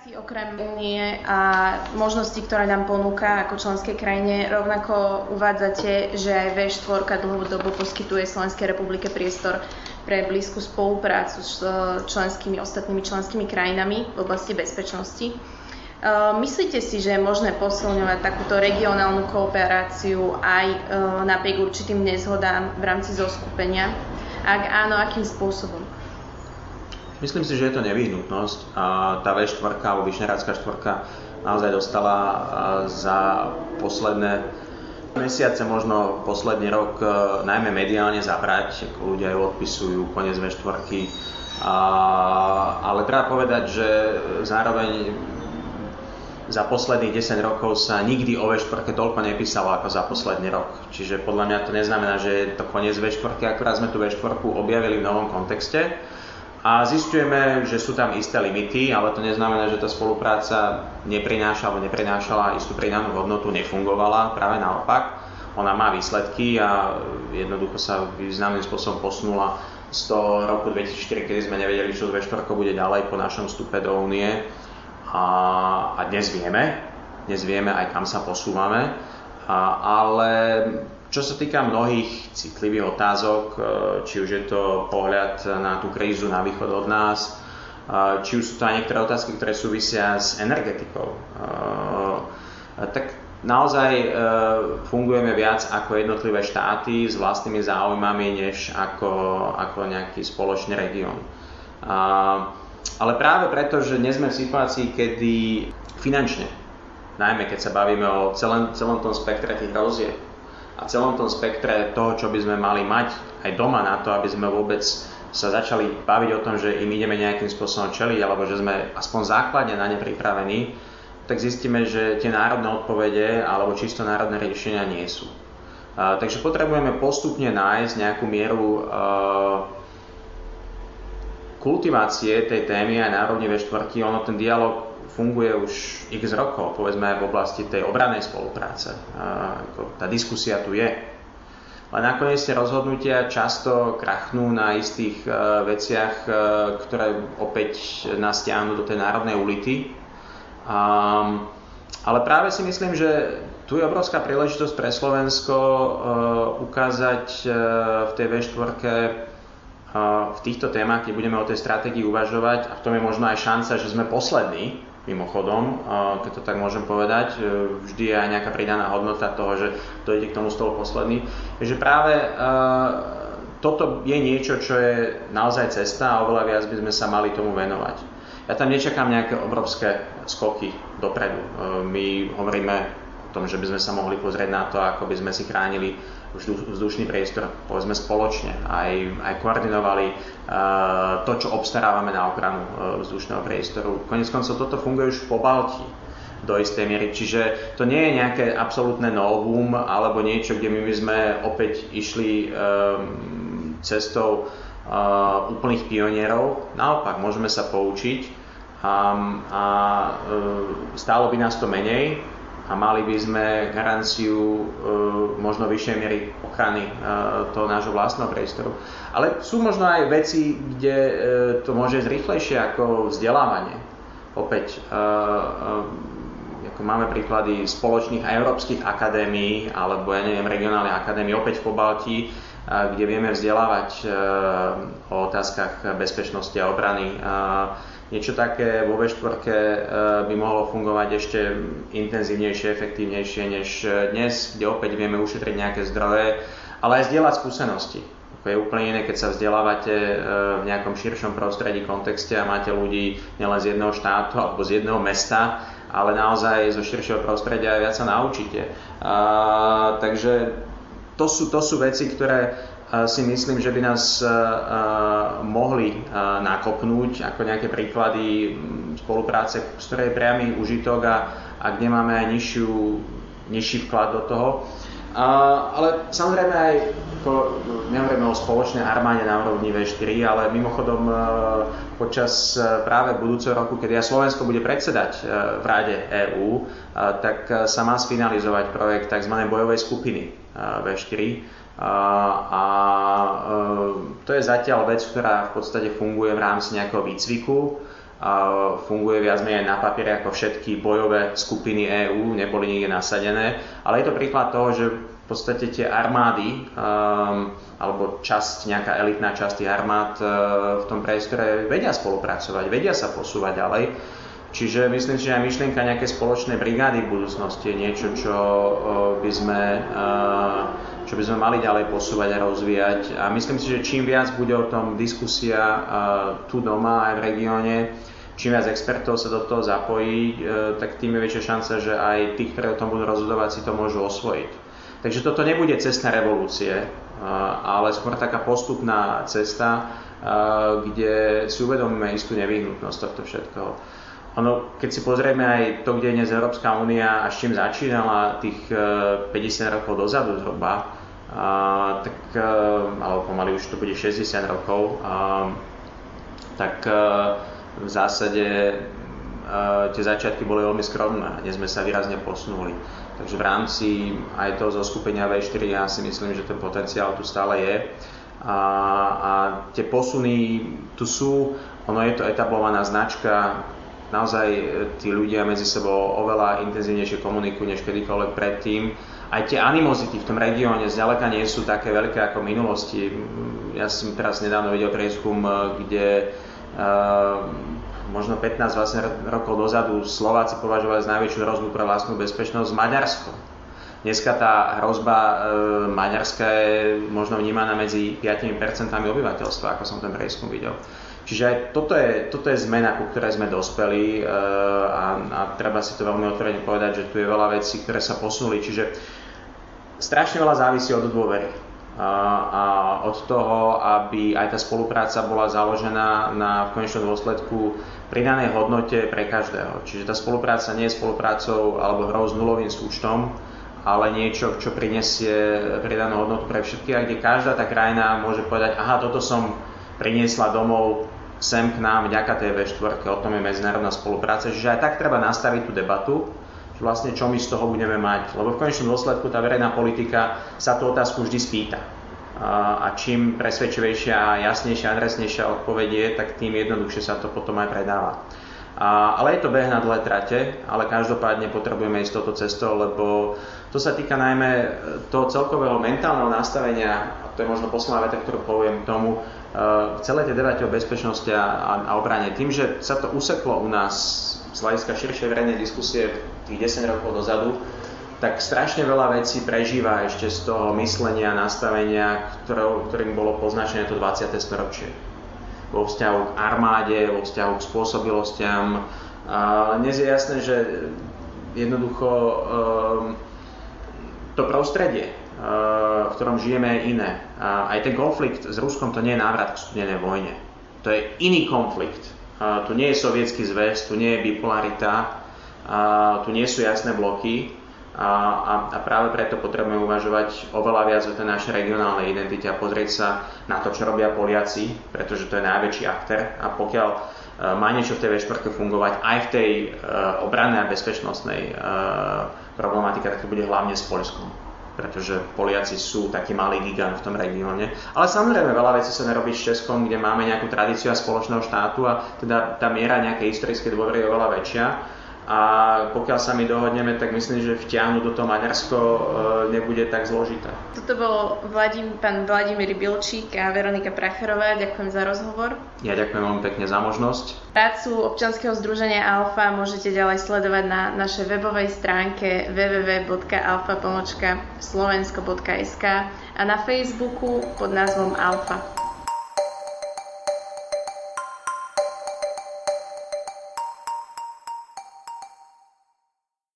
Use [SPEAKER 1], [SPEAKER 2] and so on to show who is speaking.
[SPEAKER 1] rámci okrem únie a možností, ktoré nám ponúka ako členskej krajine, rovnako uvádzate, že aj V4 dlhodobo poskytuje Slovenskej republike priestor pre blízku spoluprácu s členskými, ostatnými členskými krajinami v oblasti bezpečnosti. E, myslíte si, že je možné posilňovať takúto regionálnu kooperáciu aj e, napriek určitým nezhodám v rámci zoskupenia? Ak áno, akým spôsobom?
[SPEAKER 2] Myslím si, že je to nevyhnutnosť. A tá V4 alebo Vyšnerádská štvorka naozaj dostala za posledné mesiace, možno posledný rok, e, najmä mediálne zabrať. Ľudia ju odpisujú, koniec V4. A, ale treba povedať, že zároveň za posledných 10 rokov sa nikdy o V4 toľko nepísalo ako za posledný rok. Čiže podľa mňa to neznamená, že je to koniec V4, akurát sme tu V4 objavili v novom kontexte a zistujeme, že sú tam isté limity, ale to neznamená, že tá spolupráca neprináša alebo neprinášala istú pridanú hodnotu, nefungovala, práve naopak. Ona má výsledky a jednoducho sa významným spôsobom posunula z toho roku 2004, kedy sme nevedeli, čo z V4 bude ďalej po našom vstupe do únie. A, a dnes vieme, dnes vieme aj kam sa posúvame, a, ale čo sa týka mnohých citlivých otázok, e, či už je to pohľad na tú krízu na východ od nás, e, či už sú to aj niektoré otázky, ktoré súvisia s energetikou, e, tak naozaj fungujeme viac ako jednotlivé štáty s vlastnými záujmami, než ako, ako nejaký spoločný región. Ale práve preto, že nie sme v situácii, kedy finančne, najmä keď sa bavíme o celom, celom tom spektre tých rozieb, a celom tom spektre toho, čo by sme mali mať aj doma na to, aby sme vôbec sa začali baviť o tom, že im ideme nejakým spôsobom čeliť, alebo že sme aspoň základne na ne pripravení, tak zistíme, že tie národné odpovede alebo čisto národné riešenia nie sú. Uh, takže potrebujeme postupne nájsť nejakú mieru uh, kultivácie tej témy aj na úrovni V4. Ono ten dialog funguje už x rokov, povedzme aj v oblasti tej obranej spolupráce. Tá diskusia tu je. Ale nakoniec tie rozhodnutia často krachnú na istých e, veciach, e, ktoré opäť nás ťahnú do tej národnej ulity. Ale práve si myslím, že tu je obrovská príležitosť pre Slovensko e, ukázať v tej V4 v týchto témach, keď budeme o tej stratégii uvažovať, a v tom je možno aj šanca, že sme poslední, mimochodom, keď to tak môžem povedať, e, vždy je aj nejaká pridaná hodnota toho, že dojde k tomu stolu posledný, že práve e, toto je niečo, čo je naozaj cesta a oveľa viac by sme sa mali tomu venovať. Ja tam nečakám nejaké obrovské skoky dopredu. E, my hovoríme o tom, že by sme sa mohli pozrieť na to, ako by sme si chránili vzdušný priestor, povedzme spoločne, aj, aj koordinovali uh, to, čo obstarávame na ochranu uh, vzdušného priestoru. Konec koncov toto funguje už po Balti do istej miery, čiže to nie je nejaké absolútne novum alebo niečo, kde my by sme opäť išli um, cestou uh, úplných pionierov. Naopak, môžeme sa poučiť a, a uh, stálo by nás to menej, a mali by sme garanciu e, možno vyššej miery ochrany e, toho nášho vlastného priestoru. Ale sú možno aj veci, kde e, to môže ísť rýchlejšie ako vzdelávanie. Opäť, ako máme príklady spoločných a európskych akadémií, alebo ja neviem, regionálnej akadémie opäť v Pobalti, kde vieme vzdelávať o otázkach bezpečnosti a obrany niečo také vo V4 e, by mohlo fungovať ešte intenzívnejšie, efektívnejšie než dnes, kde opäť vieme ušetriť nejaké zdroje, ale aj zdieľať skúsenosti. Je úplne iné, keď sa vzdelávate e, v nejakom širšom prostredí, kontexte a máte ľudí nielen z jedného štátu alebo z jedného mesta, ale naozaj zo širšieho prostredia viac sa naučíte. A, takže to sú, to sú veci, ktoré si myslím, že by nás mohli nakopnúť ako nejaké príklady spolupráce, z ktorej je priamy užitok a, a kde máme aj nižšiu, nižší vklad do toho. A, ale samozrejme aj, to, nehovoríme o spoločnej armáde na úrovni V4, ale mimochodom počas práve budúceho roku, kedy aj Slovensko bude predsedať v Rade EÚ, tak sa má sfinalizovať projekt tzv. bojovej skupiny V4, a, a e, to je zatiaľ vec, ktorá v podstate funguje v rámci nejakého výcviku. funguje viac menej na papieri ako všetky bojové skupiny EÚ, neboli nikde nasadené, ale je to príklad toho, že v podstate tie armády um, alebo časť, nejaká elitná časť tých armád uh, v tom priestore vedia spolupracovať, vedia sa posúvať ďalej. Čiže myslím si, že aj myšlienka nejaké spoločnej brigády v budúcnosti je niečo, čo uh, by sme uh, čo by sme mali ďalej posúvať a rozvíjať. A myslím si, že čím viac bude o tom diskusia tu doma aj v regióne, čím viac expertov sa do toho zapojí, e, tak tým je väčšia šanca, že aj tí, ktorí o tom budú rozhodovať, si to môžu osvojiť. Takže toto nebude cesta revolúcie, ale skôr taká postupná cesta, kde si uvedomíme istú nevyhnutnosť tohto všetkého. Ono, keď si pozrieme aj to, kde je dnes Európska únia a s čím začínala tých 50 e, rokov dozadu zhruba, a, tak, e, alebo pomaly už to bude 60 rokov, a, tak a, e, v zásade a, tie začiatky boli veľmi skromné dnes sme sa výrazne posunuli. Takže v rámci aj toho zoskupenia V4 ja si myslím, že ten potenciál tu stále je. A, a tie posuny tu sú, ono je to etablovaná značka, naozaj tí ľudia medzi sebou oveľa intenzívnejšie komunikujú než kedykoľvek predtým aj tie animozity v tom regióne zďaleka nie sú také veľké ako v minulosti. Ja som teraz nedávno videl prieskum, eh, kde uh, možno 15-20 rokov dozadu Slováci považovali za najväčšiu hrozbu pre vlastnú bezpečnosť Maďarsko. Dneska tá hrozba e, Maďarska je možno vnímaná medzi 5% obyvateľstva, ako som ten prieskum videl. Čiže aj toto je, toto je zmena, ku ktorej sme dospeli e, a, a treba si to veľmi otvorene povedať, že tu je veľa vecí, ktoré sa posunuli. Čiže strašne veľa závisí od dôvery a od toho, aby aj tá spolupráca bola založená na v konečnom dôsledku pridanej hodnote pre každého. Čiže tá spolupráca nie je spoluprácou alebo hrou s nulovým súčtom, ale niečo, čo prinesie pridanú hodnotu pre všetkých a kde každá tá krajina môže povedať, aha, toto som priniesla domov sem k nám vďaka tej V4, o tom je medzinárodná spolupráca. Čiže aj tak treba nastaviť tú debatu, vlastne čo my z toho budeme mať. Lebo v konečnom dôsledku tá verejná politika sa tú otázku vždy spýta. A čím presvedčivejšia a jasnejšia, adresnejšia odpoveď je, tak tým jednoduchšie sa to potom aj predáva. A, ale je to beh na dlhé trate, ale každopádne potrebujeme ísť touto cestou, lebo to sa týka najmä toho celkového mentálneho nastavenia, a to je možno posledná veta, ktorú poviem tomu, v celej tej debate o bezpečnosti a, a obrane. Tým, že sa to useklo u nás z hľadiska širšej verejnej diskusie tých 10 rokov dozadu, tak strašne veľa vecí prežíva ešte z toho myslenia, nastavenia, ktorou, ktorým bolo poznačené to 20. storočie. Vo vzťahu k armáde, vo vzťahu k spôsobilostiam. A dnes je jasné, že jednoducho um, to prostredie, uh, v ktorom žijeme, je iné. A aj ten konflikt s Ruskom to nie je návrat k studenej vojne. To je iný konflikt tu nie je sovietský zväz, tu nie je bipolarita, tu nie sú jasné bloky a, a, a práve preto potrebujeme uvažovať oveľa viac o tej našej regionálnej identite a pozrieť sa na to, čo robia Poliaci, pretože to je najväčší aktér. A pokiaľ e, má niečo v tej V4 fungovať aj v tej uh, obrannej a bezpečnostnej uh, problematike, tak to bude hlavne s Polskom pretože Poliaci sú taký malý gigant v tom regióne. Ale samozrejme veľa vecí sa nerobí s Českom, kde máme nejakú tradíciu a spoločného štátu a teda tá miera nejakej historickej dôvery je oveľa väčšia a pokiaľ sa my dohodneme, tak myslím, že vtiahnuť do toho Maďarsko e, nebude tak zložité.
[SPEAKER 1] Toto bol Vladim, pán Vladimír Bilčík a Veronika Pracherová. Ďakujem za rozhovor.
[SPEAKER 2] Ja ďakujem veľmi pekne za možnosť.
[SPEAKER 1] Prácu občanského združenia Alfa môžete ďalej sledovať na našej webovej stránke www.alfa.slovensko.sk a na Facebooku pod názvom Alfa.